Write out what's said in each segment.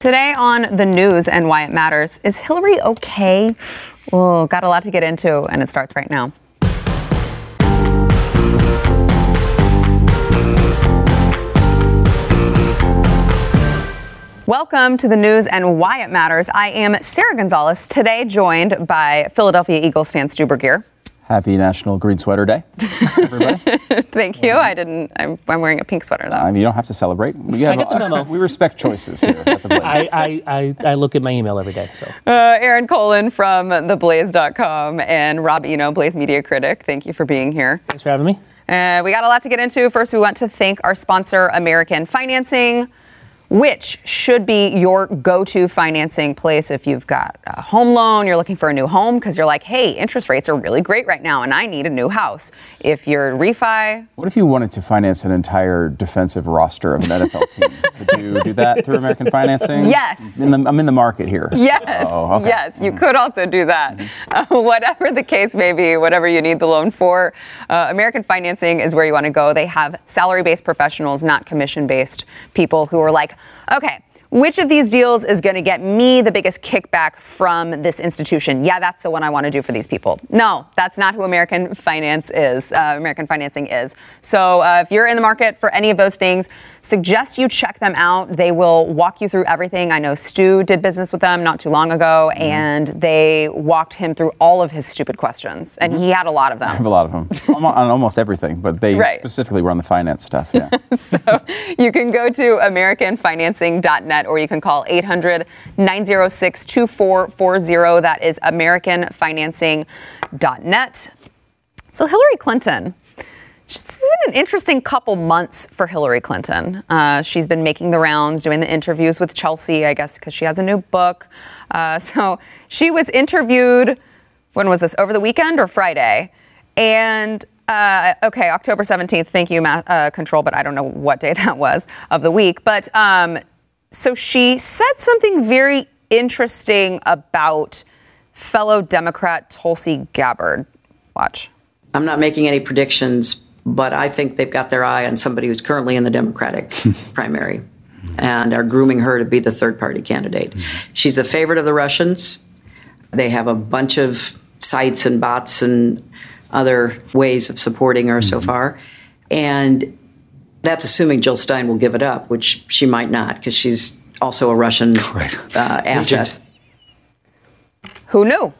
Today on the news and why it matters, is Hillary okay? Oh, got a lot to get into, and it starts right now. Welcome to the news and why it matters. I am Sara Gonzales, today joined by Philadelphia Eagles fan Stu Burguiere. Happy National Green Sweater Day, everybody. Thank you. I didn't. I'm, I'm, wearing a pink sweater though. I mean, you don't have to celebrate. We have, I get the memo. we respect choices here at the I, I, I, I, look at my email every day. So. Uh, Aaron Colen from theblaze.com and Rob Eno, Blaze media critic. Thank you for being here. Thanks for having me. Uh, we got a lot to get into. First, we want to thank our sponsor, American Financing which should be your go to financing place if you've got a home loan, you're looking for a new home because you're like, hey, interest rates are really great right now and I need a new house. If you're refi. What if you wanted to finance an entire defensive roster of an NFL team? Would you do that through American Financing? Yes. In the, I'm in the market here. Yes. So, okay. Yes, you mm could also do that. Mm-hmm. Uh, whatever the case may be, whatever you need the loan for, uh, American Financing is where you want to go. They have salary based professionals, not commission based people who are like, Okay. Which of these deals is going to get me the biggest kickback from this institution? Yeah, that's the one I want to do for these people. No, that's not who American Finance is. Uh, American Financing is. So uh, if you're in the market for any of those things, suggest you check them out. They will walk you through everything. I know Stu did business with them not too long ago, mm-hmm. and they walked him through all of his stupid questions, and mm-hmm. he had a lot of them. I have a lot of them on almost everything, but they right. specifically were on the finance stuff. Yeah. so you can go to AmericanFinancing.net or you can call 800 906 2440. That is AmericanFinancing.net. So Hillary Clinton it's been an interesting couple months for Hillary Clinton. Uh, she's been making the rounds, doing the interviews with Chelsea, I guess, because she has a new book. Uh, so she was interviewed, when was this, over the weekend or Friday? And uh, okay, October 17th, thank you, uh, Control, but I don't know what day that was of the week. But um, so she said something very interesting about fellow Democrat Tulsi Gabbard. Watch. I'm not making any predictions, but I think they've got their eye on somebody who's currently in the Democratic primary and are grooming her to be the third party candidate. She's the favorite of the Russians. They have a bunch of sites and bots and other ways of supporting her so mm-hmm. far. And that's assuming Jill Stein will give it up, which she might not because she's also a Russian right. uh, asset. Who knew?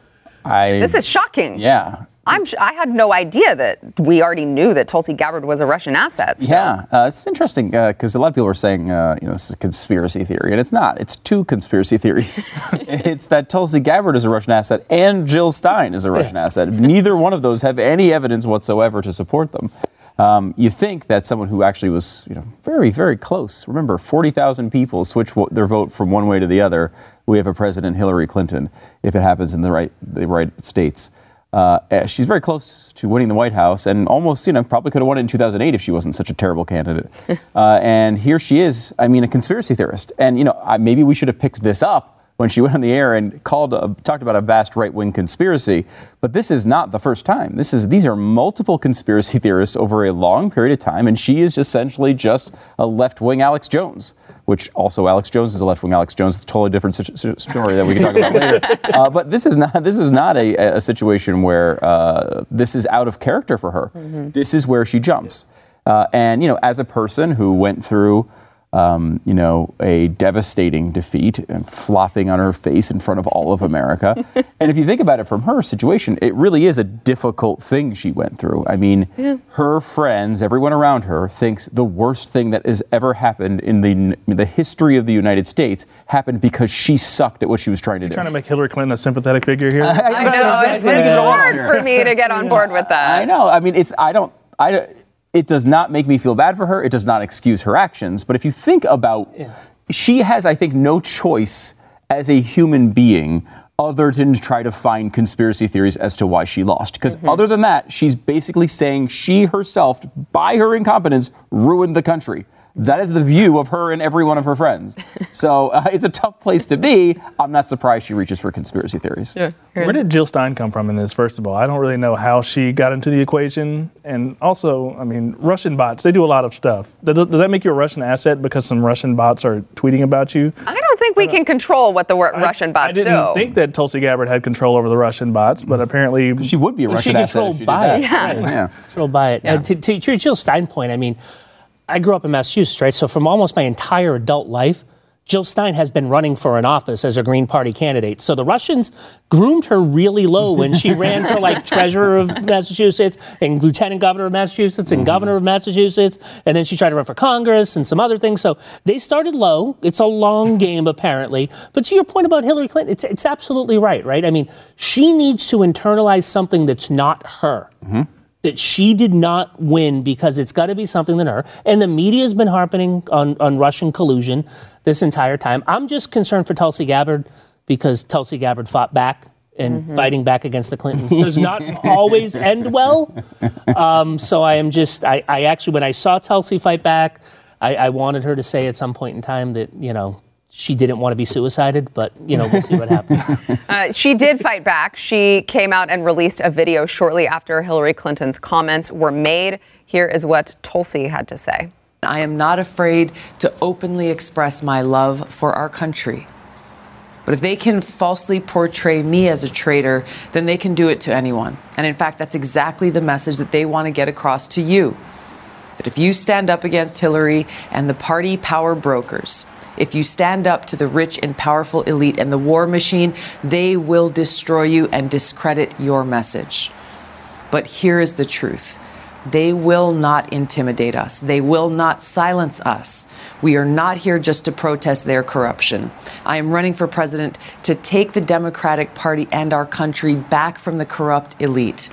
I, this is shocking. Yeah. I'm, I had no idea that we already knew that Tulsi Gabbard was a Russian asset. So. Yeah, uh, it's interesting because uh, a lot of people are saying, uh, you know, this is a conspiracy theory, and it's not. It's two conspiracy theories. it's that Tulsi Gabbard is a Russian asset and Jill Stein is a Russian asset. Neither one of those have any evidence whatsoever to support them. Um, you think that someone who actually was, you know, very, very close. Remember, 40,000 people switch their vote from one way to the other. We have a President Hillary Clinton, if it happens in the right, the right states. Uh, eh, she's very close to winning the White House, and almost, you know, probably could have won it in 2008 if she wasn't such a terrible candidate. uh, and here she is. I mean, a conspiracy theorist. And you know, I, maybe we should have picked this up when she went on the air and called, uh, talked about a vast right-wing conspiracy. But this is not the first time. This is these are multiple conspiracy theorists over a long period of time, and she is essentially just a left-wing Alex Jones which also Alex Jones is a left wing Alex Jones. It's a totally different story that we can talk about later. Uh, but this is not this is not a, a situation where uh, this is out of character for her. Mm-hmm. This is where she jumps. Uh, and you know, as a person who went through um, you know, a devastating defeat and flopping on her face in front of all of America. and if you think about it from her situation, it really is a difficult thing she went through. I mean, yeah. her friends, everyone around her, thinks the worst thing that has ever happened in the in the history of the United States happened because she sucked at what she was trying to You're do. Trying to make Hillary Clinton a sympathetic figure here. I, I know it's, it's hard for me to get on board with that. I know. I mean, it's I don't I it does not make me feel bad for her. It does not excuse her actions. But if you think about, yeah. she has, I think, no choice as a human being other than to try to find conspiracy theories as to why she lost. Because mm-hmm. other than that, she's basically saying she herself, by her incompetence, ruined the country. That is the view of her and every one of her friends. So uh, it's a tough place to be. I'm not surprised she reaches for conspiracy theories. Yeah. Where did Jill Stein come from in this, first of all? I don't really know how she got into the equation. And also, I mean, Russian bots, they do a lot of stuff. Does, does that make you a Russian asset because some Russian bots are tweeting about you? I don't don't think we can control what the wor- Russian bots do. I didn't do. think that Tulsi Gabbard had control over the Russian bots, but apparently She would be a Well, she Russian asset controlled if she did by it. Yeah. right. Yeah. Controlled by it. Uh, to, to, to Jill Stein point, I mean, I grew up in Massachusetts, right? So from almost my entire adult life, Jill Stein has been running for an office as a Green Party candidate. So the Russians groomed her really low when she ran for like treasurer of Massachusetts and lieutenant governor of Massachusetts and mm-hmm. governor of Massachusetts. And then she tried to run for Congress and some other things. So they started low. It's a long game, apparently. But to your point about Hillary Clinton, it's, it's absolutely right, right? I mean, she needs to internalize something that's not her mm-hmm. That she did not win because it's got to be something than her. And the media has been harping on, on Russian collusion this entire time. I'm just concerned for Tulsi Gabbard because Tulsi Gabbard fought back. And fighting back against the Clintons does not always end well. Um, so I am just, I, I actually, when I saw Tulsi fight back, I, I wanted her to say at some point in time that, you know, she didn't want to be suicided, but, you know, we'll see what happens. Uh, she did fight back. She came out and released a video shortly after Hillary Clinton's comments were made. Here is what Tulsi had to say. I am not afraid to openly express my love for our country. But if they can falsely portray me as a traitor, then they can do it to anyone. And in fact, that's exactly the message that they want to get across to you. That if you stand up against Hillary and the party power brokers, if you stand up to the rich and powerful elite and the war machine, they will destroy you and discredit your message. But here is the truth. They will not intimidate us. They will not silence us. We are not here just to protest their corruption. I am running for president to take the Democratic Party and our country back from the corrupt elite.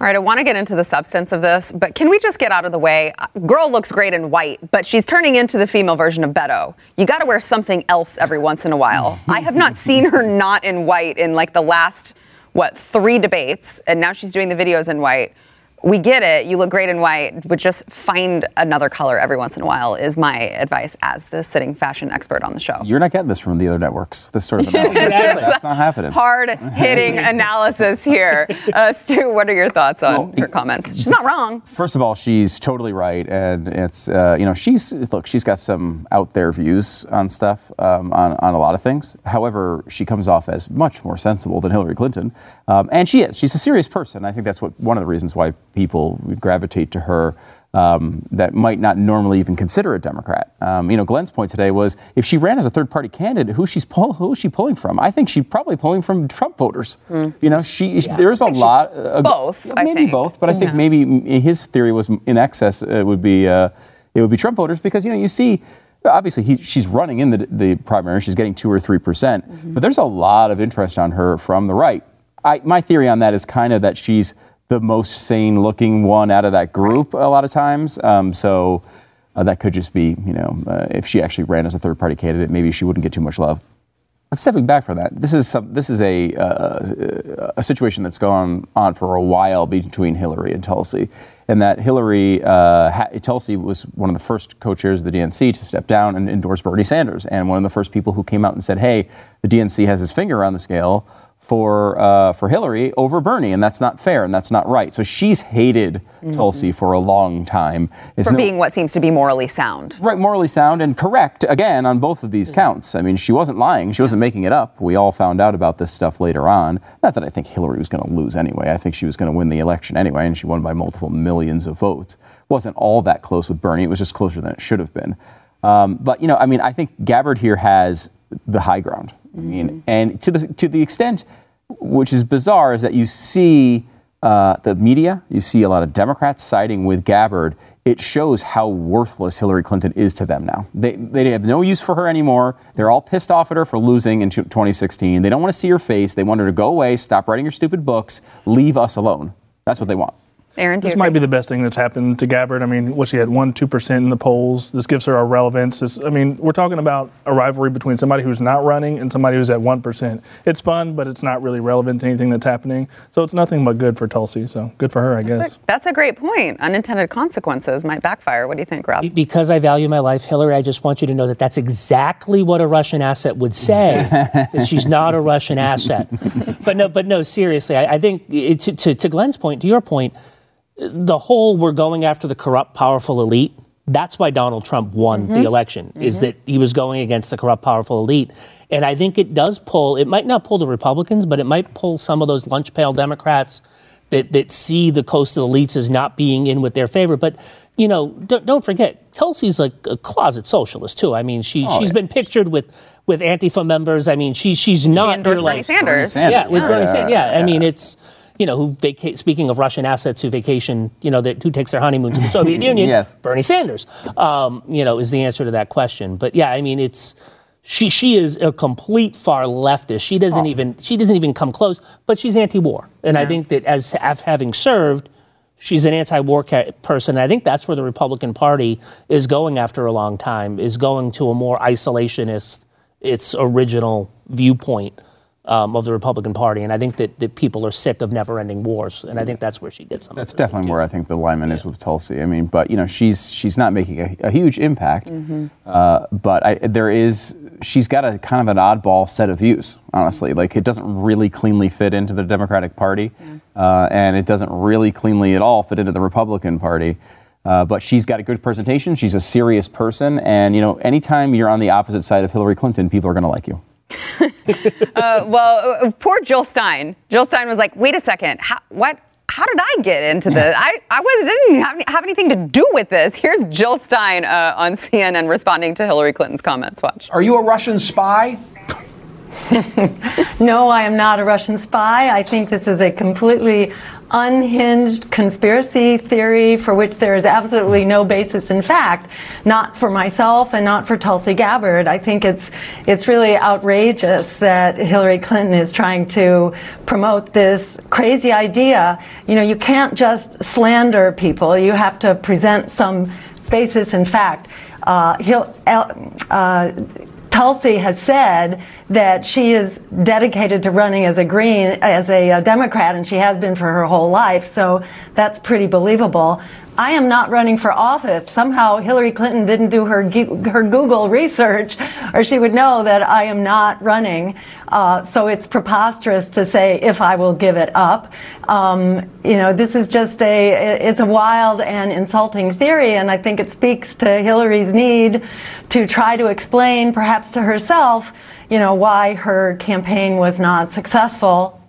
All right, I want to get into the substance of this, but can we just get out of the way? Girl looks great in white, but she's turning into the female version of Beto. You got to wear something else every once in a while. I have not seen her not in white in like the last, what, three debates, and now she's doing the videos in white. We get it. You look great in white, but just find another color every once in a while, is my advice as the sitting fashion expert on the show. You're not getting this from the other networks. This sort of analysis. That's not happening. Hard hitting analysis here. Uh, Stu, what are your thoughts on her comments? She's not wrong. First of all, she's totally right, and it's uh, you know she's look she's got some out there views on stuff um, on on a lot of things. However, she comes off as much more sensible than Hillary Clinton, um, and she is. She's a serious person. I think that's what one of the reasons why people gravitate to her. Um, that might not normally even consider a Democrat. Um, you know, Glenn's point today was if she ran as a third-party candidate, who she's pull, who is she pulling from? I think she's probably pulling from Trump voters. You know, she there's a lot. uh, Both, I maybe both, but I think maybe his theory was in excess. It would be uh, it would be Trump voters because you know you see. Obviously, he, she's running in the, the primary. She's getting two or three percent, but there's a lot of interest on her from the right. I, my theory on that is kind of that she's the most sane-looking one out of that group. A lot of times, um, so uh, that could just be you know uh, if she actually ran as a third-party candidate, maybe she wouldn't get too much love. Stepping back from that, this is some, this is a uh, a situation that's gone on for a while between Hillary and Tulsi, and that Hillary uh, ha- Tulsi was one of the first co-chairs of the DNC to step down and endorse Bernie Sanders, and one of the first people who came out and said, "Hey, the DNC has his finger on the scale." For uh, for Hillary over Bernie, and that's not fair, and that's not right. So she's hated Tulsi for a long time. It's For no- being what seems to be morally sound. Right, morally sound and correct again on both of these counts. I mean, she wasn't lying. She wasn't making it up. We all found out about this stuff later on. Not that I think Hillary was going to lose anyway. I think she was going to win the election anyway, and she won by multiple millions of votes. wasn't all that close with Bernie. It was just closer than it should have been. Um, but you know, I mean, I think Gabbard here has the high ground. I mean, and to the to the extent, which is bizarre, is that you see uh, the media, you see a lot of Democrats siding with Gabbard. It shows how worthless Hillary Clinton is to them now. They, they have no use for her anymore. They're all pissed off at her for losing in 2016. They don't want to see her face. They want her to go away, stop writing your stupid books, leave us alone. That's what they want. Aaron, This might agree? be the best thing that's happened to Gabbard. I mean, what she had one, two percent in the polls. This gives her a relevance. This, I mean, we're talking about a rivalry between somebody who's not running and somebody who's at one percent. It's fun, but it's not really relevant to anything that's happening. So it's nothing but good for Tulsi. So good for her, I guess. That's a great point. Unintended consequences might backfire. What do you think, Rob? because I value my life, Hillary, I just want you to know that that's exactly what a Russian asset would say. that she's not a Russian asset. but no, but no, seriously, I, I think it, to, to, to Glenn's point, to your point, the whole we're going after the corrupt, powerful elite. That's why Donald Trump won the mm-hmm. election, is mm-hmm. that he was going against the corrupt, powerful elite. And I think it does pull, it might not pull the Republicans, but it might pull some of those lunch pail Democrats that, that see the coastal elites as not being in with their favor. But, you know, don't, don't forget, Tulsi's like a closet socialist, too. I mean, she, oh, she's yeah. been pictured with, with Antifa members. I mean, she, she's not She Bernie like, Sanders. Sanders. yeah, with Yeah. Bernie Sanders. Yeah, I Yeah. mean, it's you know who vaca- Speaking of Russian assets who vacation, you know, that, who takes their honeymoon to the Soviet Union? Yes. Bernie Sanders. Um, you know, is the answer to that question. But yeah, I mean, it's she she is a complete far leftist. She doesn't even she doesn't even come close. But she's anti-war, and I think that as af- having served. She's an anti-war ca- person. I think that's where the Republican Party is going after a long time. Is going to a more isolationist, its original viewpoint um, of the Republican Party. And I think that, that people are sick of never-ending wars. And I think that's where she gets some. That's of it, definitely where I think the alignment is with Tulsi. I mean, but you know, she's she's not making a, a huge impact. Mm-hmm. Uh, but I, there is she's got a kind of an oddball set of views. Honestly, like it doesn't really cleanly fit into the Democratic Party, uh, and it doesn't really cleanly at all fit into the Republican Party. Uh, but she's got a good presentation. She's a serious person, and you know, anytime you're on the opposite side of Hillary Clinton, people are going to like you. Well, uh, poor Jill Stein. Jill Stein was like, wait a second, how, what? How did I get into this? I, I was, didn't have, have anything to do with this. Here's Jill Stein uh, on CNN responding to Hillary Clinton's comments. Watch. Are you a Russian spy? No, I am not a Russian spy. I think this is a completely unhinged conspiracy theory for which there is absolutely no basis in fact, not for myself and not for Tulsi Gabbard. I think it's it's really outrageous that Hillary Clinton is trying to promote this crazy idea. You know, you can't just slander people. You have to present some basis in fact. Uh, uh, Tulsi has said that she is dedicated to running as a Green, as a, uh Democrat, and she has been for her whole life. So that's pretty believable. I am not running for office. Somehow Hillary Clinton didn't do her her Google research, or she would know that I am not running. Uh, so it's preposterous to say if I will give it up. Um, you know, this is just a it's a wild and insulting theory, and I think it speaks to Hillary's need to try to explain, perhaps to herself, you know, why her campaign was not successful.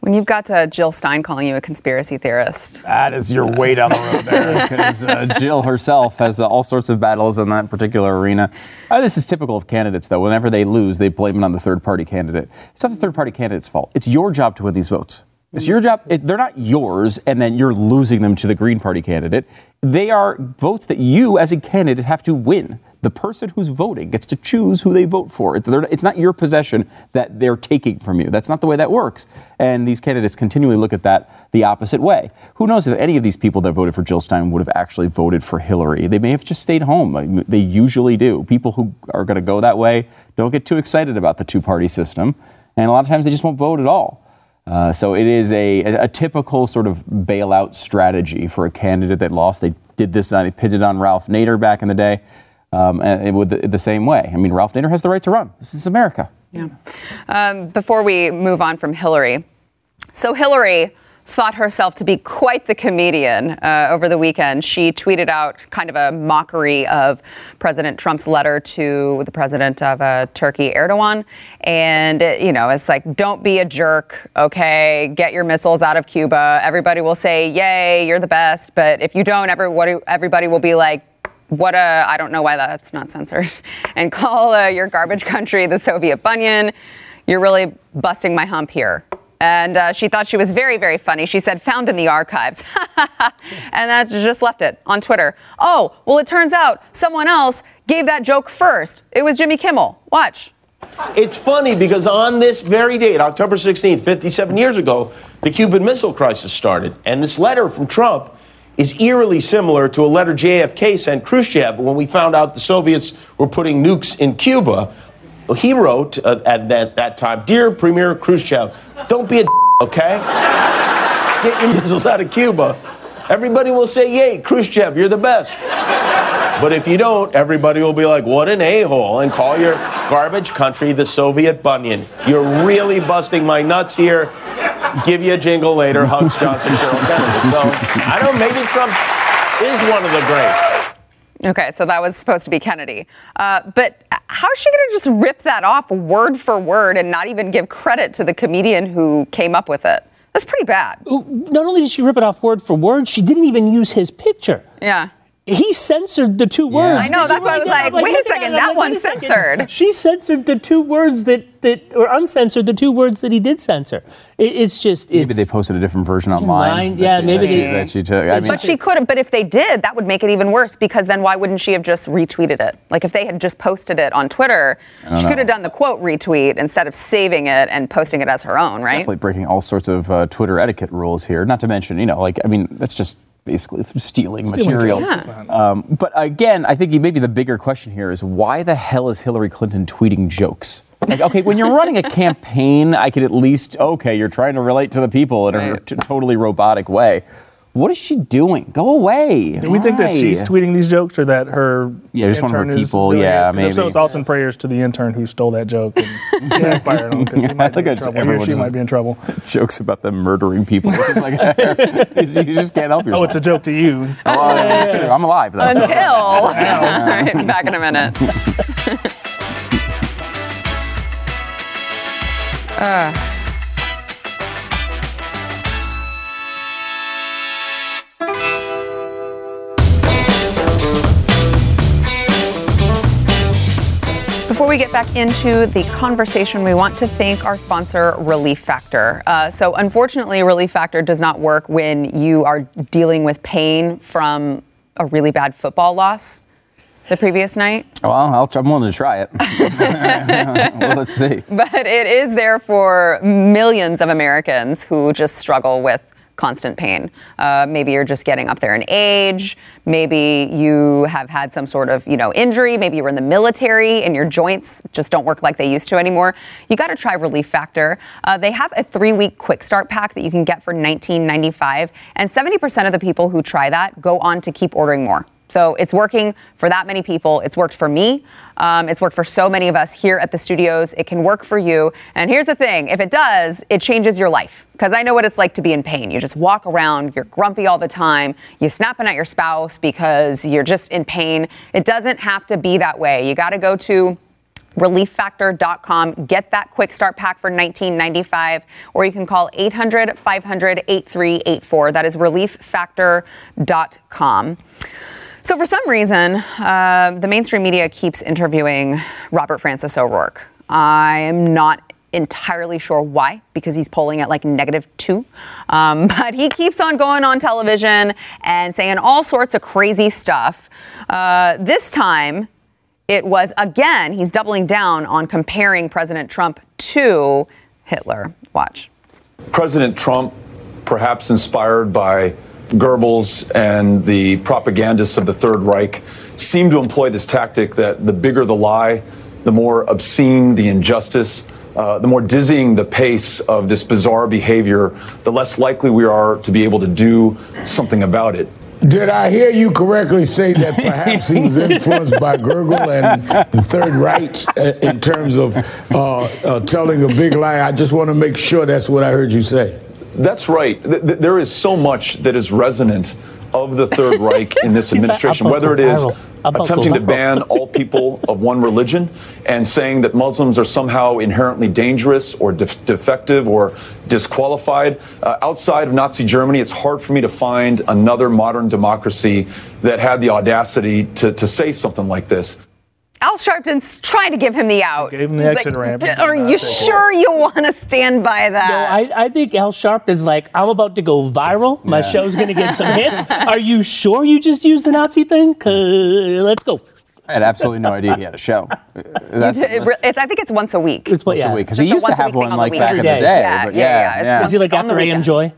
When you've got uh, Jill Stein calling you a conspiracy theorist, That is your way down the road there, because uh, Jill herself has uh, all sorts of battles in that particular arena. Uh, this is typical of candidates, though. Whenever they lose, they blame it on the third-party candidate. It's not the third-party candidate's fault. It's your job to win these votes. It's your job. It, they're not yours, and then you're losing them to the Green Party candidate. They are votes that you, as a candidate, have to win. The person who's voting gets to choose who they vote for. It's not your possession that they're taking from you. That's not the way that works. And these candidates continually look at that the opposite way. Who knows if any of these people that voted for Jill Stein would have actually voted for Hillary? They may have just stayed home. They usually do. People who are going to go that way don't get too excited about the two party system. And a lot of times they just won't vote at all. Uh, so it is a, a typical sort of bailout strategy for a candidate that lost. They did this, they pinned it on Ralph Nader back in the day, um, and it would the, the same way. I mean, Ralph Nader has the right to run. This is America. Yeah. Um, before we move on from Hillary, so Hillary thought herself to be quite the comedian uh, over the weekend. She tweeted out kind of a mockery of President Trump's letter to the president of uh, Turkey, Erdogan. And, you know, it's like, don't be a jerk, okay? Get your missiles out of Cuba. Everybody will say, yay, you're the best. But if you don't, everybody, everybody will be like, what a I don't know why that's not censored, and call uh, your garbage country the Soviet Bunyan. You're really busting my hump here. And uh, she thought she was very, very funny. She said, found in the archives. and that's just left it on Twitter. Oh, well, it turns out someone else gave that joke first. It was Jimmy Kimmel. Watch. It's funny because on this very date, October 16th, 57 years ago, the Cuban Missile Crisis started. And this letter from Trump is eerily similar to a letter JFK sent Khrushchev when we found out the Soviets were putting nukes in Cuba. He wrote uh, at that, that time Dear Premier Khrushchev, don't be a okay? Get your missiles out of Cuba. Everybody will say, Yay, Khrushchev, you're the best. But if you don't, everybody will be like, what an a hole, and call your garbage country the Soviet Bunyan. You're really busting my nuts here. Give you a jingle later. Hugs John Fitzgerald Kennedy. So I don't know, maybe Trump is one of the greats. Okay, so that was supposed to be Kennedy. Uh, but how's she going to just rip that off word for word and not even give credit to the comedian who came up with it? That's pretty bad. Not only did she rip it off word for word, she didn't even use his picture. Yeah. He censored the two words. I know, that that's you why I was wrote down. like, wait a second, it, that like, one's wait second. censored. She censored the two words that, that or uncensored the two words that he did censor. It, it's just it's, Maybe they posted a different version online. Online, that yeah, she- maybe that she, that she took. I mean, But she could have, but if they did, that would make it even worse because then why wouldn't she have just retweeted it? Like if they had just posted it on Twitter, she know. could have done the quote retweet instead of saving it and posting it as her own, right? definitely breaking all sorts of uh, Twitter etiquette rules here. Not to mention, you know, like I mean, that's just basically stealing, Stealing material. jokes, it's not- Um, but again, I think maybe the bigger question here is why the hell is Hillary Clinton tweeting jokes? Like, okay, when you're running a campaign, I could at least okay, you're trying to relate to the people in a Right. t- totally robotic way. What is she doing? Go away. Do we think that she's tweeting these jokes or that her Yeah, just one of her intern is people, doing yeah, it? 'Cause if So thoughts and prayers to the intern who stole that joke and backfired on because he might think be I in just- trouble. Or everyone she might be in trouble. jokes about them murdering people. It's like you just can't help yourself. Oh, it's a joke to you. Oh, yeah, true. I'm alive. Though, so- Until. All right, back in a minute. Uh. Before we get back into the conversation, we want to thank our sponsor, Relief Factor. Uh, so, unfortunately, Relief Factor does not work when you are dealing with pain from a really bad football loss the previous night. Well, I'll, I'm willing to try it. well, let's see. but it is there for millions of Americans who just struggle with constant pain. Uh, maybe you're just getting up there in age. Maybe you have had some sort of, you know, injury. Maybe you were in the military and your joints just don't work like they used to anymore. You got to try Relief Factor. Uh, they have a three-week quick start pack that you can get for $19.95, and 70% of the people who try that go on to keep ordering more. So it's working for that many people. It's worked for me. Um, it's worked for so many of us here at the studios. It can work for you. And here's the thing if it does, it changes your life. Because I know what it's like to be in pain. You just walk around, you're grumpy all the time, you're snapping at your spouse because you're just in pain. It doesn't have to be that way. You got to go to relieffactor.com. Get that quick start pack for $19.95, or you can call 800 500 8384. That is relieffactor.com. So, for some reason, uh, the mainstream media keeps interviewing Robert Francis O'Rourke. I am not entirely sure why, because he's polling at like negative two. Um, but he keeps on going on television and saying all sorts of crazy stuff. Uh, this time, it was again, he's doubling down on comparing President Trump to Hitler. Watch. President Trump, perhaps inspired by Goebbels and the propagandists of the Third Reich, seem to employ this tactic that the bigger the lie, the more obscene the injustice, uh, the more dizzying the pace of this bizarre behavior, the less likely we are to be able to do something about it. Did I hear you correctly say that perhaps he was influenced by Gurgle and the Third Reich uh, in terms of uh, uh, telling a big lie? I just want to make sure that's what I heard you say. That's right. Th- th- there is so much that is resonant of the Third Reich in this administration, whether it is viral. About to attempting to ban all people of one religion and saying that Muslims are somehow inherently dangerous or def- defective or disqualified. Uh, outside of Nazi Germany, it's hard for me to find another modern democracy that had the audacity to, to say something like this. Al Sharpton's trying to give him the out. Gave him the He's exit ramp. "D- Are you sure you want to stand by No, that? I, I think Al Sharpton's like, I'm about to go viral. My show's going to get some hits. Are you sure you just used the Nazi thing? 'Cause let's go. I had absolutely no idea he had a show. Uh, That's, It- it- I think it's once a week. It's what, once yeah. a week because Just he a used to once a have week one on the like weekend. back in the day. day. Yeah, but yeah, yeah, yeah, yeah. Is he like after AM weekend. Joy?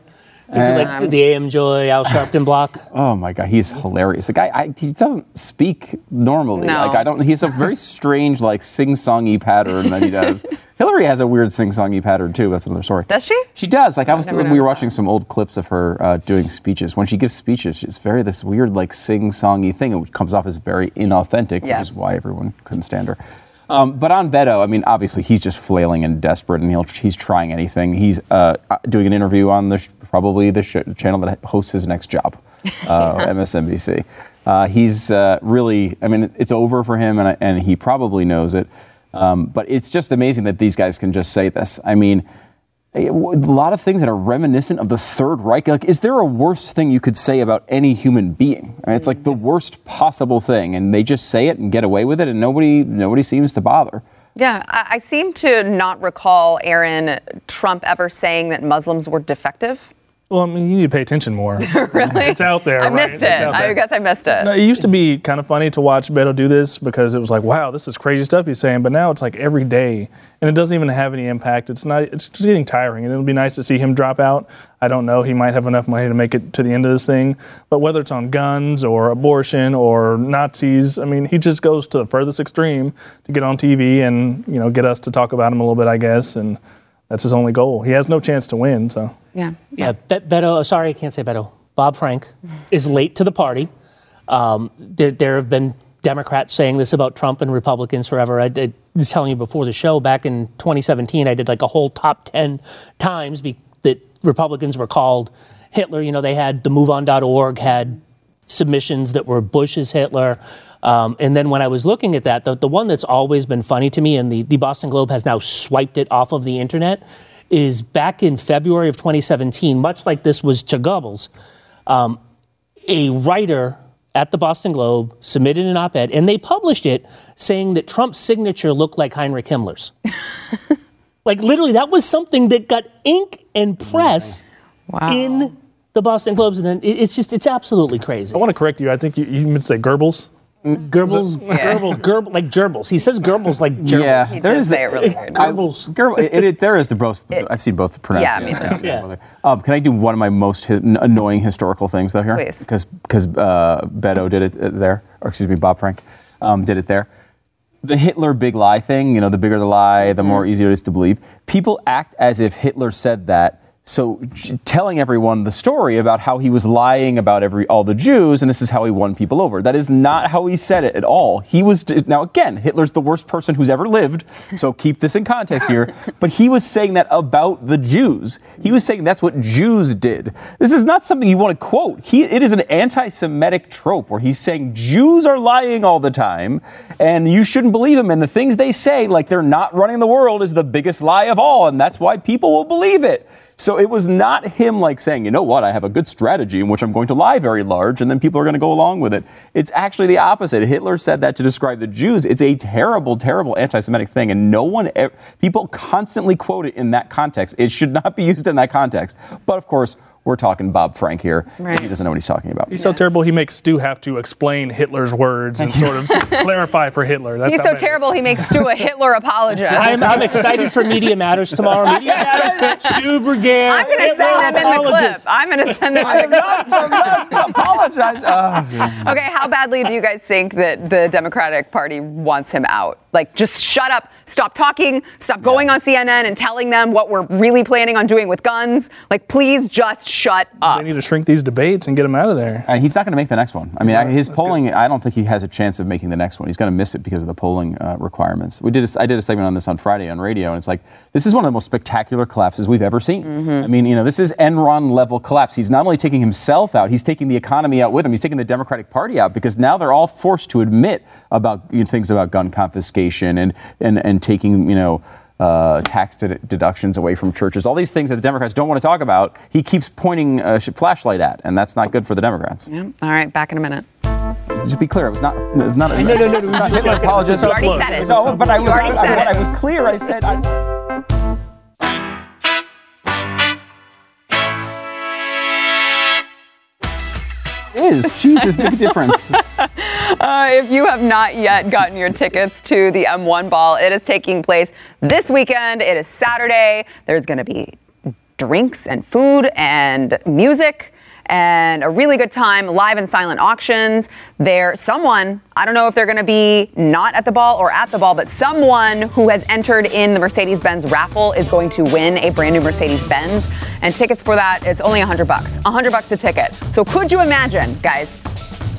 Is he like the AM Joy, Al Sharpton block? Oh my god, he's hilarious. The guy, I, he doesn't speak normally. No. Like I don't. He's a very strange, like sing-songy pattern that he does. Hillary has a weird sing-songy pattern too. That's another story. Does she? She does. Like I was, we were noticed watching some old clips of her uh, doing speeches. When she gives speeches, she's very this weird, like sing-songy thing. It comes off as very inauthentic, Yeah. which is why everyone couldn't stand her. Um, but on Beto, I mean, obviously he's just flailing and desperate, and he'll, he's trying anything. He's uh, uh, doing an interview on the sh- probably the sh- channel that hosts his next job, uh, MSNBC. Uh, he's uh, really, I mean, it's over for him, and, and he probably knows it. Um, but it's just amazing that these guys can just say this. I mean, Eh, a lot of things that are reminiscent of the Third Reich. Like, is there a worse thing you could say about any human being? Mean, It's like the mm-hmm. worst possible thing, and they just say it and get away with it, and nobody nobody seems to bother. Yeah, I, I seem to not recall Aaron Trump ever saying that Muslims were defective. Well, I mean, you need to pay attention more. really? It's out there. I right? missed it. I guess I missed it. No, it used to be kind of funny to watch Beto do this because it was like, wow, this is crazy stuff he's saying. But now it's like every day, and it doesn't even have any impact. It's not. It's just getting tiring, and it'll be nice to see him drop out. I don't know. He might have enough money to make it to the end of this thing. But whether it's on guns or abortion or Nazis, I mean, he just goes to the furthest extreme to get on TV and you know get us to talk about him a little bit, I guess. And that's his only goal. He has no chance to win. So. Yeah. Yeah, Be- Beto, sorry, I can't say Beto. Bob Frank is late to the party. Um, there, there have been Democrats saying this about Trump and Republicans forever. I, I was telling you before the show, back in 2017, I did like a whole top 10 times be- that Republicans were called Hitler. You know, they had the MoveOn.org had submissions that were Bush's Hitler. Um, and then when I was looking at that, the, the one that's always been funny to me, and the, the Boston Globe has now swiped it off of the internet, is back in February of 2017, much like this was to Goebbels, um, a writer at the Boston Globe submitted an op ed, and they published it saying that Trump's signature looked like Heinrich Himmler's. like, literally, that was something that got ink and press in the Boston Globes, and then it- it's just, it's absolutely crazy. I want to correct you. I think you, you meant to say Goebbels. Goebbels, Goebbels, Goebbels, like gerbils. He says gerbils like gerbils. Yeah, He there did is say it really weird. Goebbels. Gerbil, it, it, there is the both. I've seen both Yeah, me pronunciations. too. Yeah. Um, can I do one of my most hi- annoying historical things though here? Please. Because because uh, Beto did it uh, there, or excuse me, Bob Frank um, did it there. The Hitler big lie thing, you know, the bigger the lie, the more easier it is to believe. People act as if Hitler said that. So telling everyone the story about how he was lying about every all the Jews and this is how he won people over. That is not how he said it at all. He was now again, Hitler's the worst person who's ever lived. So keep this in context here. But he was saying that about the Jews. He was saying that's what Jews did. This is not something you want to quote. He, it is an anti-Semitic trope where he's saying Jews are lying all the time, and you shouldn't believe them And the things they say, like they're not running the world, is the biggest lie of all, and that's why people will believe it. So it was not him like saying, you know what, I have a good strategy in which I'm going to lie very large and then people are going to go along with it. It's actually the opposite. Hitler said that to describe the Jews. It's a terrible, terrible anti Semitic thing. And no one, ever, people constantly quote it in that context. It should not be used in that context. But of course, we're talking Bob Frank here. Right. He doesn't know what he's talking about. He's so terrible. He makes Stu have to explain Hitler's words and sort of clarify for Hitler. That's He's so bad it is. terrible, he makes Stu a Hitler apologist. I'm, I'm excited for Media Matters tomorrow. Media Matters, Stu Brigade. I'm going to send them in the clip. I'm going to send them in the clip. apologize. Oh, Okay, how badly do you guys think that the Democratic Party wants him out? Like, just shut up, stop talking, stop going on CNN and telling them what we're really planning on doing with guns. Like, please just shut They up. need to shrink these debates and get him out of there. And he's not going to make the next one. I mean, I, his polling, I don't think he has a chance of making the next one. He's going to miss it because of the polling uh, requirements. We did. A, I did a segment on this on Friday on radio, and it's like this is one of the most spectacular collapses we've ever seen. I mean, you know, this is Enron level collapse. He's not only taking himself out, he's taking the economy out with him. He's taking the Democratic Party out because now they're all forced to admit about you know, things about gun confiscation and and and taking you know. Uh, tax ded- deductions away from churches, all these things that the Democrats don't want to talk about, he keeps pointing a flashlight at, and that's not good for the Democrats. Yeah. All right, back in a minute. Just be clear, it was not. It was not. no, no, no, it was not Hitler apologist. You already said it. No, but I You was. already I, said when it. I was clear. I said. I, is. Jesus, big difference. Uh, if you have not yet gotten your tickets to the M1 ball, it is taking place this weekend. It is Saturday. There's going to be drinks and food and music and a really good time, live and silent auctions. There, someone, I don't know if they're going to be not at the ball or at the ball, but someone who has entered in the Mercedes Benz raffle is going to win a brand new Mercedes Benz. And tickets for that, it's only 100 bucks. 100 bucks a ticket. So could you imagine, guys,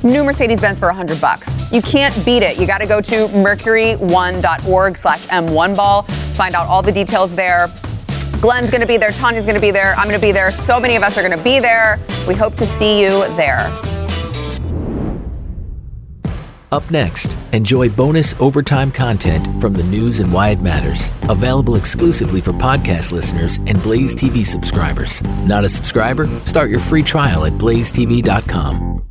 new Mercedes-Benz for 100 bucks. You can't beat it. You got to go to mercury1.org slash M1ball. Find out all the details there. Glenn's going to be there. Tanya's going to be there. I'm going to be there. So many of us are going to be there. We hope to see you there. Up next, enjoy bonus overtime content from the news and why it matters. Available exclusively for podcast listeners and Blaze TV subscribers. Not a subscriber? Start your free trial at blazetv.com.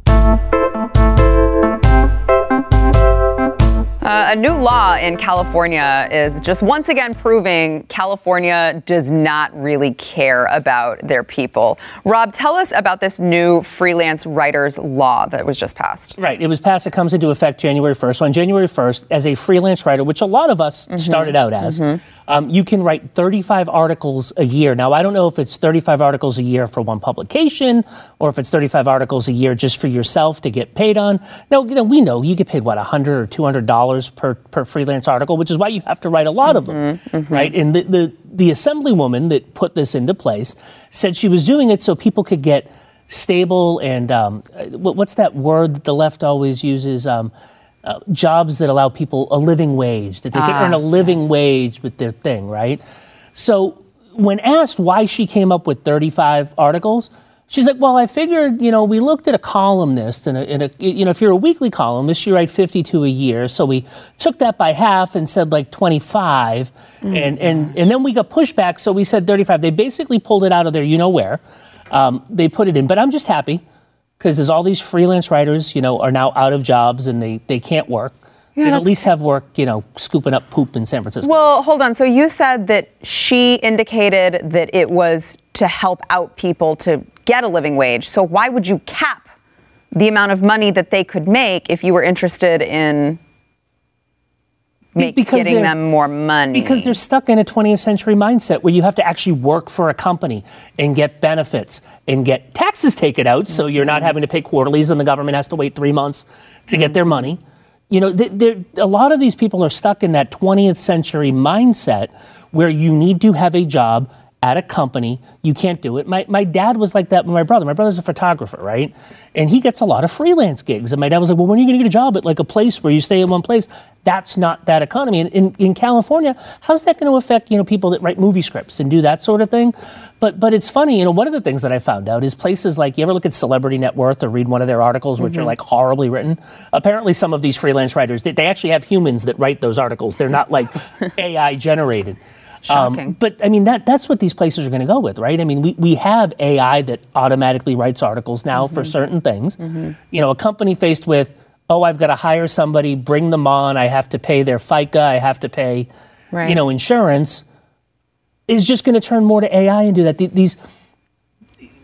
Uh, a new law in California is just once again proving California does not really care about their people. Rob, tell us about this new freelance writers law that was just passed. Right. It was passed. It comes into effect January 1st. So on January 1st, as a freelance writer, which a lot of us Mm-hmm. started out as, um, you can write 35 articles a year. Now, I don't know if it's 35 articles a year for one publication or if it's 35 articles a year just for yourself to get paid on. No, you know, we know you get paid, what, 100 or $200 per, per freelance article, which is why you have to write a lot of them, Mm-hmm, right? And the, the, the assemblywoman that put this into place said she was doing it so people could get stable and um, what- what's that word that the left always uses? Um, uh, jobs that allow people a living wage, that they can Ah, earn a living wage with their thing, right? So when asked why she came up with 35 articles, she's like, "Well, I figured, you know, we looked at a columnist, and, a, and a, you know, if you're a weekly columnist, you write 52 a year. So we took that by half and said like 25, and and and then we got pushback, so we said 35. They basically pulled it out of there, you know where. Um, they put it in, but I'm just happy because there's all these freelance writers, you know, are now out of jobs and they, they can't work. they at least have work, you know, scooping up poop in San Francisco. Well, hold on. So you said that she indicated that it was to help out people to get a living wage. So why would you cap the amount of money that they could make if you were interested in make, because getting they're- them more money? Because they're stuck in a 20th century mindset where you have to actually work for a company and get benefits and get taxes taken out so you're not mm-hmm. having to pay quarterlies and the government has to wait three months to get mm-hmm. their money. You know, a lot of these people are stuck in that 20th century mindset where you need to have a job at a company. You can't do it. My, my dad was like that with my brother. My brother's a photographer, right? And he gets a lot of freelance gigs. And my dad was like, well, when are you going to get a job at like a place where you stay in one place? That's not that economy. And in, in California, how's that going to affect, you know, people that write movie scripts and do that sort of thing? But, but it's funny, you know, one of the things that I found out is places like, you ever look at Celebrity Net Worth or read one of their articles, which are mm-hmm. like horribly written? Apparently, some of these freelance writers, they, they actually have humans that write those articles. They're not like AI generated. Um, but I mean, that, that's what these places are going to go with, right? I mean, we, we have AI that automatically writes articles now Mm-hmm. for certain things. You know, a company faced with, oh, I've got to hire somebody, bring them on, I have to pay their FICA, I have to pay, you know, insurance, is just going to turn more to AI and do that. These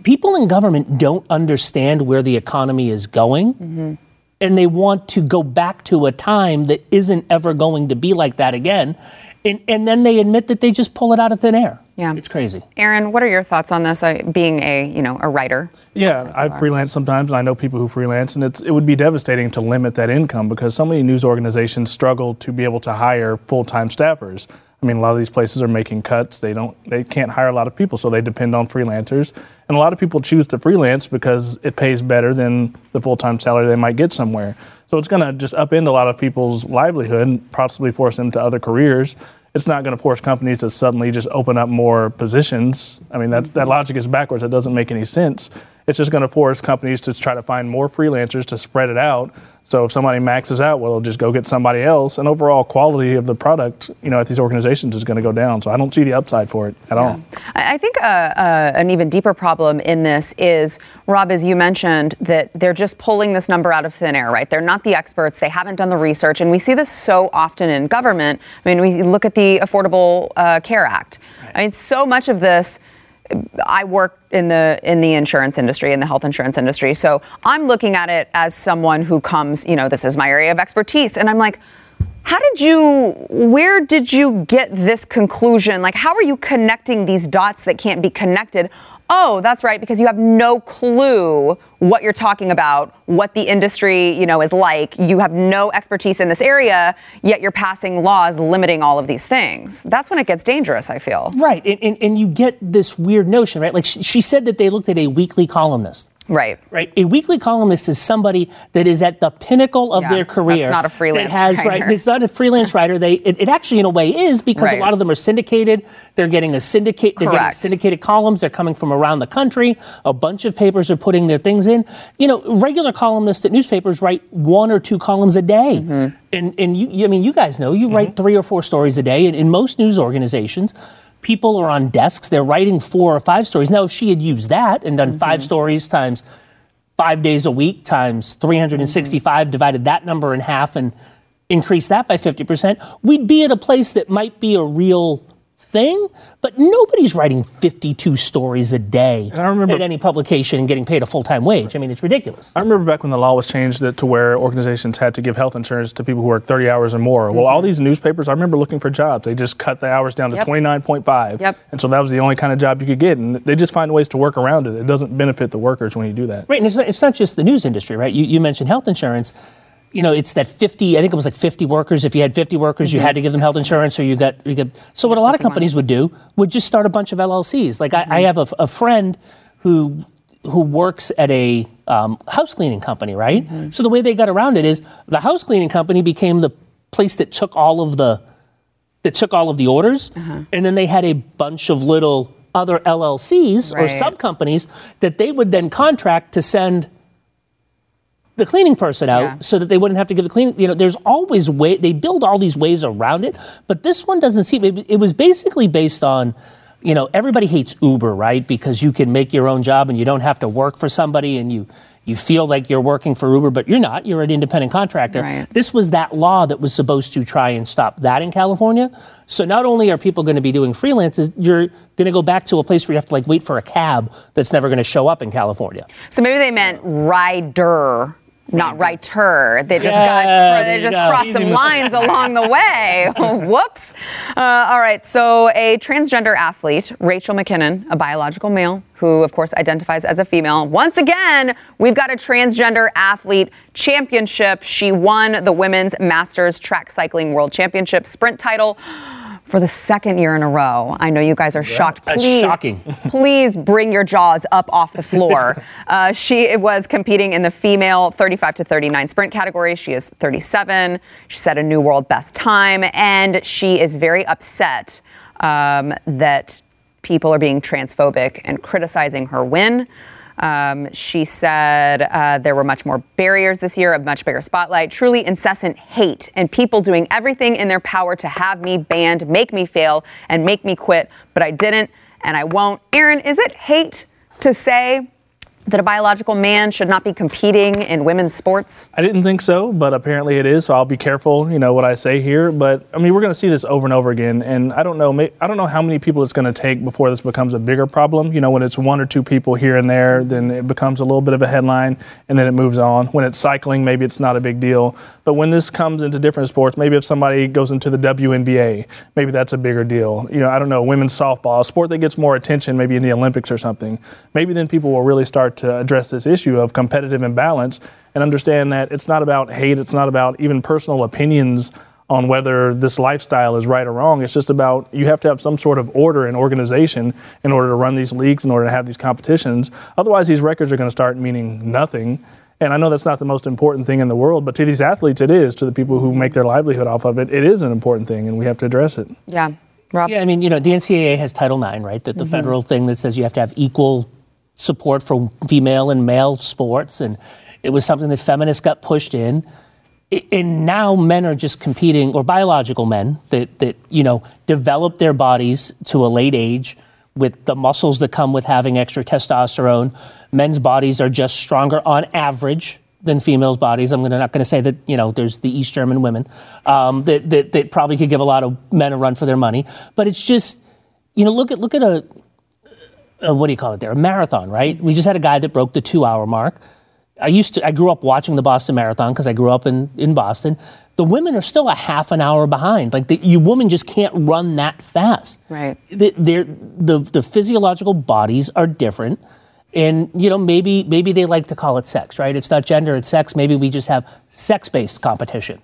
people in government don't understand where the economy is going. Mm-hmm. And they want to go back to a time that isn't ever going to be like that again. And, and then they admit that they just pull it out of thin air. Yeah. It's crazy. Aaron, what are your thoughts on this? Uh, being a you know a writer. Yeah, I freelance sometimes, and I know people who freelance, and it's it would be devastating to limit that income because so many news organizations struggle to be able to hire full-time staffers. I mean, a lot of these places are making cuts. They don't, they can't hire a lot of people, so they depend on freelancers. And a lot of people choose to freelance because it pays better than the full-time salary they might get somewhere. So it's going to just upend a lot of people's livelihood and possibly force them to other careers. It's not going to force companies to suddenly just open up more positions. I mean, that's, that mm-hmm. logic is backwards. It doesn't make any sense. It's just going to force companies to try to find more freelancers to spread it out. So if somebody maxes out, well, they'll just go get somebody else, and overall quality of the product, you know, at these organizations is going to go down. So I don't see the upside for it at all. I think uh, uh, an even deeper problem in this is, Rob, as you mentioned, that they're just pulling this number out of thin air, right? They're not the experts. They haven't done the research. And we see this so often in government. I mean, we look at the Affordable uh, Care Act. I mean, so much of this. I work in the in the insurance industry, in the health insurance industry. So I'm looking at it as someone who comes, you know, this is my area of expertise, and I'm like, how did you where did you get this conclusion? Like how are you connecting these dots that can't be connected? Oh, that's right, because you have no clue what you're talking about, what the industry, you know, is like. You have no expertise in this area, yet you're passing laws limiting all of these things. That's when it gets dangerous, I feel. Right. And, and, and you get this weird notion, right? Like she, she said that they looked at a weekly columnist. Right. Right. A weekly columnist is somebody that is at the pinnacle of Yeah, their career. that's not a freelance has, writer. Right. It's not a freelance writer. They it, it actually in a way is because Right. a lot of them are syndicated. They're getting a syndicate. They're getting Correct. syndicated columns. They're coming from around the country. A bunch of papers are putting their things in. You know, regular columnists at newspapers write one or two columns a day. Mm-hmm. And and you, you- I mean, you guys know you write three or four stories a day. And in most news organizations. People are on desks. They're writing four or five stories. Now, if she had used that and done Mm-hmm. five stories times five days a week times 365, divided that number in half and increased that by 50%, we'd be at a place that might be a real thing, but nobody's writing 52 stories a day I remember- at any publication and getting paid a full time wage. I mean, it's ridiculous. I remember back when the law was changed that, to where organizations had to give health insurance to people who work 30 hours or more. Well, all mm-hmm. these newspapers, I remember looking for jobs. They just cut the hours down to Yep. 29.5. Yep. And so that was the only kind of job you could get. And they just find ways to work around it. It doesn't benefit the workers when you do that. Right, and it's not, it's not just the news industry, right? You, you mentioned health insurance. You know, it's that 50, I think it was like 50 workers. If you had 50 workers, you had to give them health insurance or you got, you got. So, what a lot of companies would do would just start a bunch of LLCs. Like, I, I have a, a friend who who works at a um, house cleaning company, right? So, the way they got around it is the house cleaning company became the place that took all of the that took all of the orders, and then they had a bunch of little other LLCs or sub companies that they would then contract to send the cleaning person out Yeah. so that they wouldn't have to give the cleaning. You know, there's always way they build all these ways around it, but this one doesn't seem. It, it was basically based on. You know, everybody hates Uber, right? Because you can make your own job and you don't have to work for somebody and you you feel like you're working for Uber, but you're not. You're an independent contractor. Right. This was that law that was supposed to try and stop that in California. So not only are people going to be doing freelances, you're going to go back to a place where you have to like wait for a cab that's never going to show up in California. So maybe they meant rider, not writer. They just Yeah, got they just crossed Easy some mistake. lines along the way. Whoops. Uh, all right. So a transgender athlete, Rachel McKinnon, a biological male who, of course, identifies as a female. Once again, we've got a transgender athlete championship. She won the women's Masters Track Cycling World Championship sprint title. For the second year in a row. I know you guys are shocked. That's Please, shocking. please bring your jaws up off the floor. uh, she was competing in the female 35 to 39 sprint category. She is 37. She set a new world best time, and she is very upset um, that people are being transphobic and criticizing her win. Um, she said uh, there were much more barriers this year, a much bigger spotlight, truly incessant hate, and people doing everything in their power to have me banned, make me fail, and make me quit. But I didn't, and I won't. Aaron, is it hate to say that a biological man should not be competing in women's sports? I didn't think so, but apparently it is. So I'll be careful, you know, what I say here. But I mean, we're going to see this over and over again, and I don't know. I don't know how many people it's going to take before this becomes a bigger problem. You know, when it's one or two people here and there, then it becomes a little bit of a headline, and then it moves on. When it's cycling, maybe it's not a big deal. But when this comes into different sports, maybe if somebody goes into the WNBA, maybe that's a bigger deal. You know, I don't know. Women's softball, a sport that gets more attention, maybe in the Olympics or something. Maybe then people will really start to address this issue of competitive imbalance and understand that it's not about hate, it's not about even personal opinions on whether this lifestyle is right or wrong. It's just about you have to have some sort of order and organization in order to run these leagues, in order to have these competitions. Otherwise, these records are going to start meaning nothing. And I know that's not the most important thing in the world, but to these athletes, it is. To the people who make their livelihood off of it, it is an important thing, and we have to address it. Yeah. Rob? Yeah, I mean, you know, the NCAA has Title IX, right? That the mm-hmm. federal thing that says you have to have equal support for female and male sports, and it was something that feminists got pushed in. And now men are just competing, or biological men that that you know develop their bodies to a late age with the muscles that come with having extra testosterone. Men's bodies are just stronger on average than females' bodies. I'm not going to say that you know there's the East German women um, that, that that probably could give a lot of men a run for their money, but it's just you know look at look at a, a what do you call it there a marathon right? We just had a guy that broke the two hour mark. I used to I grew up watching the Boston Marathon because I grew up in in Boston. The women are still a half an hour behind. Like the, you women just can't run that fast. Right. The, they're, the the physiological bodies are different. And you know maybe maybe they like to call it sex, right? It's not gender, it's sex. Maybe we just have sex-based competition.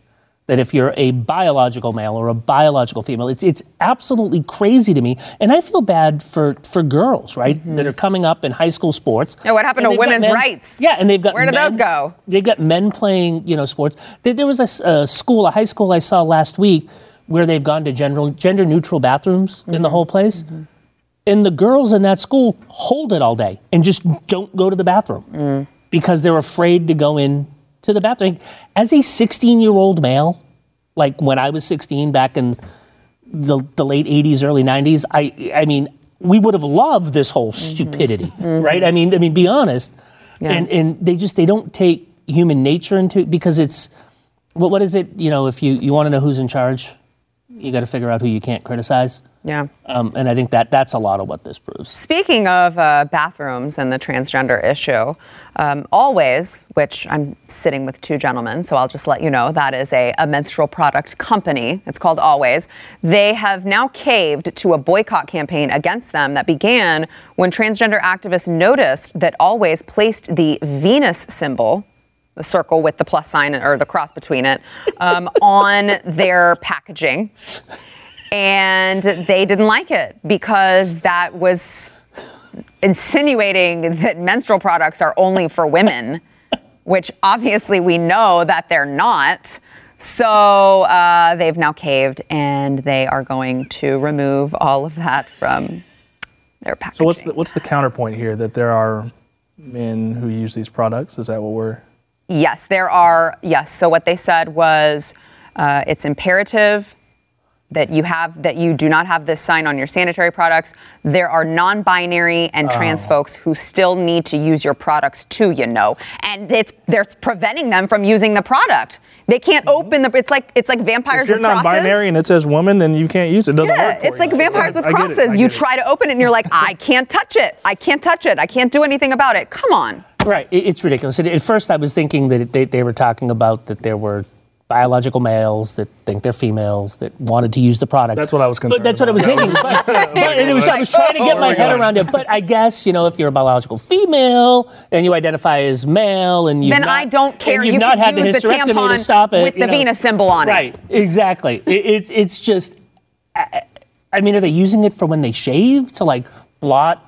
That if you're a biological male or a biological female, it's it's absolutely crazy to me, and I feel bad for for girls, right, that are coming up in high school sports. Yeah, what happened to women's men- rights? Yeah, and they've got Where did men- those go? They've got men playing, you know, sports. There, was a school, a high school I saw last week, where they've gone to gender gender neutral bathrooms in Mm-hmm. the whole place. And the girls in that school hold it all day and just don't go to the bathroom Mm. because they're afraid to go in to the bathroom. As a 16 year old male, like when I was 16 back in the, the late 80s, early 90s, I, I mean, we would have loved this whole mm-hmm. stupidity, mm-hmm. right? I mean, I mean, be honest. Yeah. And, and they just, they don't take human nature into it because it's, what, what is it? You know, if you, you want to know who's in charge, you got to figure out who you can't criticize. Yeah. Um, and I think that that's a lot of what this proves. Speaking of uh, bathrooms and the transgender issue, um, Always, which I'm sitting with two gentlemen, so I'll just let you know that is a, a menstrual product company. It's called Always. They have now caved to a boycott campaign against them that began when transgender activists noticed that Always placed the Venus symbol the circle with the plus sign or the cross between it, um, on their packaging. And they didn't like it because that was insinuating that menstrual products are only for women, which obviously we know that they're not. So uh, they've now caved and they are going to remove all of that from their packaging. So what's the what's the counterpoint here? That there are men who use these products? Is that what we're? Yes, there are. Yes. So what they said was uh, it's imperative that you have that you do not have this sign on your sanitary products. There are non-binary and trans Oh. folks who still need to use your products too, you know, and it's they're preventing them from using the product. They can't mm-hmm. open the. It's like it's like vampires If you're with crosses. non-binary and it says woman, then you can't use it. It doesn't Yeah, work for it's like you. vampires I- with I it, crosses. I You it. try to open it and you're like, I can't touch it. I can't touch it. I can't do anything about it. Come on. Right. It's ridiculous. At- At first, I was thinking that they, they were talking about that there were biological males that think they're females that wanted to use the product. That's what I was concerned. But concerned that's what I was thinking. But, but- and it was, I was trying to get my head around it. But I guess, you know, if you're a biological female and you identify as male and you Then I don't care. And you've You not can had the use the hysterectomy tampon to stop it. with you the know. Venus symbol on it. Right. Exactly. It, it's it's just. I, I mean, are they using it for when they shave to like blot?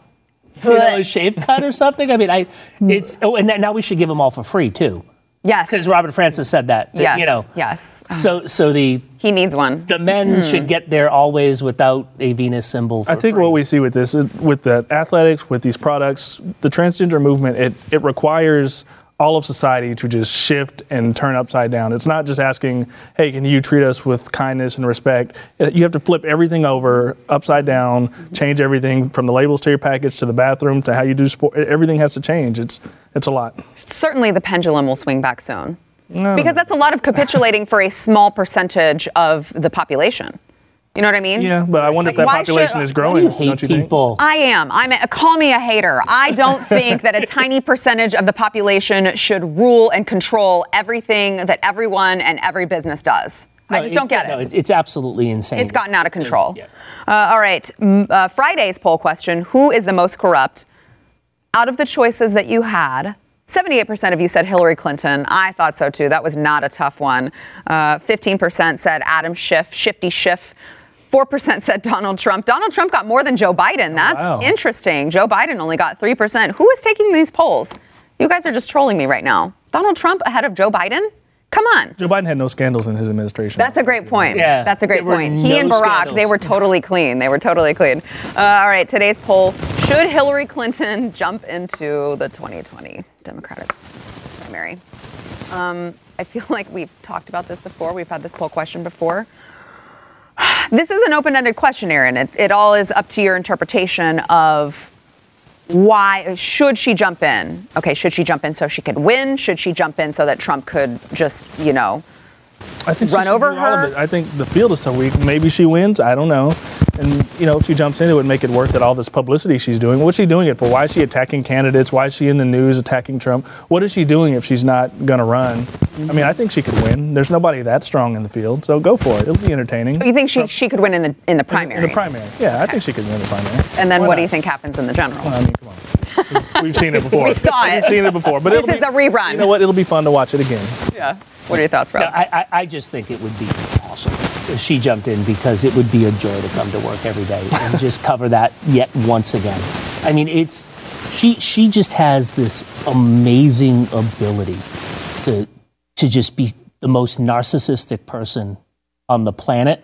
You know, a shave cut or something. I mean, I mm. it's oh, and now we should give them all for free too. Yes. Because Robert Francis said that. that, Yes. You know. Yes. So uh-huh. so the He needs one. the men hmm. should get their always without a Venus symbol. For I think free. what we see with this, with the athletics, with these products, the transgender movement, it, it requires all of society to just shift and turn upside down. It's not just asking, hey, can you treat us with kindness and respect? Uh, you have to flip everything over, upside down, change everything from the labels to your package to the bathroom to how you do sport. Everything has to change. It's, it's a lot. Certainly the pendulum will swing back soon. No. Because that's a lot of capitulating for a small percentage of the population. You know what I mean? Yeah, but I wonder if that population should- is growing. do you hate don't you think? I am. I'm. A, call me a hater. I don't think that a tiny percentage of the population should rule and control everything that everyone and every business does. I No, just don't get no, it. it's, it's absolutely insane. It's gotten out of control. There's- Uh, all right. Uh, Friday's poll question Who is the most corrupt? Out of the choices that you had, 78% of you said Hillary Clinton. I thought so too. That was not a tough one. Uh, 15% said Adam Schiff, Shifty Schiff. 4% said Donald Trump. Donald Trump got more than Joe Biden. That's wow. interesting. Joe Biden only got 3%. Who is taking these polls? You guys are just trolling me right now. Donald Trump ahead of Joe Biden? Come on. Joe Biden had no scandals in his administration. That's a great point. Yeah, That's a great there were point. He no and Barack, scandals. they were totally clean. They were totally clean. Uh, all right, today's poll Should Hillary Clinton jump into the 2020 Democratic primary? Um, I feel like we've talked about this before. We've had this poll question before. This is an open ended question, Aaron. It, it all is up to your interpretation of why should she jump in? Okay, should she jump in so she could win? Should she jump in so that Trump could just, you know, I think run over do all of her? it. I think the field is so weak. Maybe she wins. I don't know. And you know, if she jumps in, it would make it worth it. All this publicity she's doing. What's she doing it for? Why is she attacking candidates? Why is she in the news attacking Trump? What is she doing if she's not going to run? I mean, I think she could win. There's nobody that strong in the field, so go for it. It'll be entertaining. you think she, she could win in the in the primary? In the primary, yeah, I think she could win the primary. And then Why what do you think happens in the general? I mean, come on. We've seen it before. We saw it. We've seen it before. But This it'll is be, a rerun. You know what? It'll be fun to watch it again. Yeah. What are your thoughts, Rob? Yeah, I, I, I just think it would be awesome if she jumped in because it would be a joy to come to work every day and just cover that yet once again. I mean, it's she she just has this amazing ability to to just be the most narcissistic person on the planet,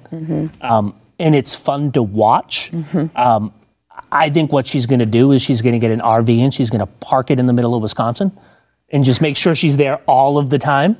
um, and it's fun to watch. Um, I think what she's going to do is she's going to get an RV and she's going to park it in the middle of Wisconsin and just make sure she's there all of the time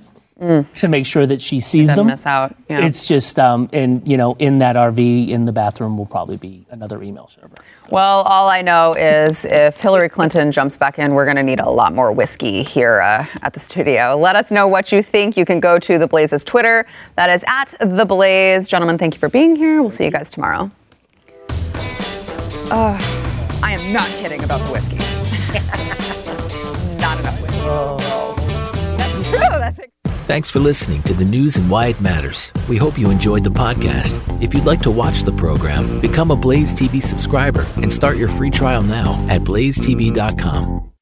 to make sure that she sees them. miss out. Yeah. It's just, um, and you know, in that RV in the bathroom will probably be another email server. Well, all I know is if Hillary Clinton jumps back in, we're going to need a lot more whiskey here uh, at the studio. Let us know what you think. You can go to The Blaze's Twitter. That is at The Blaze. Gentlemen, thank you for being here. We'll see you guys tomorrow. Uh, I am not kidding about the whiskey. not enough whiskey. That's true. That's it. Thanks for listening to the news and why it matters. We hope you enjoyed the podcast. If you'd like to watch the program, become a Blaze TV subscriber and start your free trial now at blazetv.com.